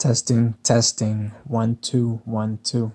Testing, testing, one, two, one, two.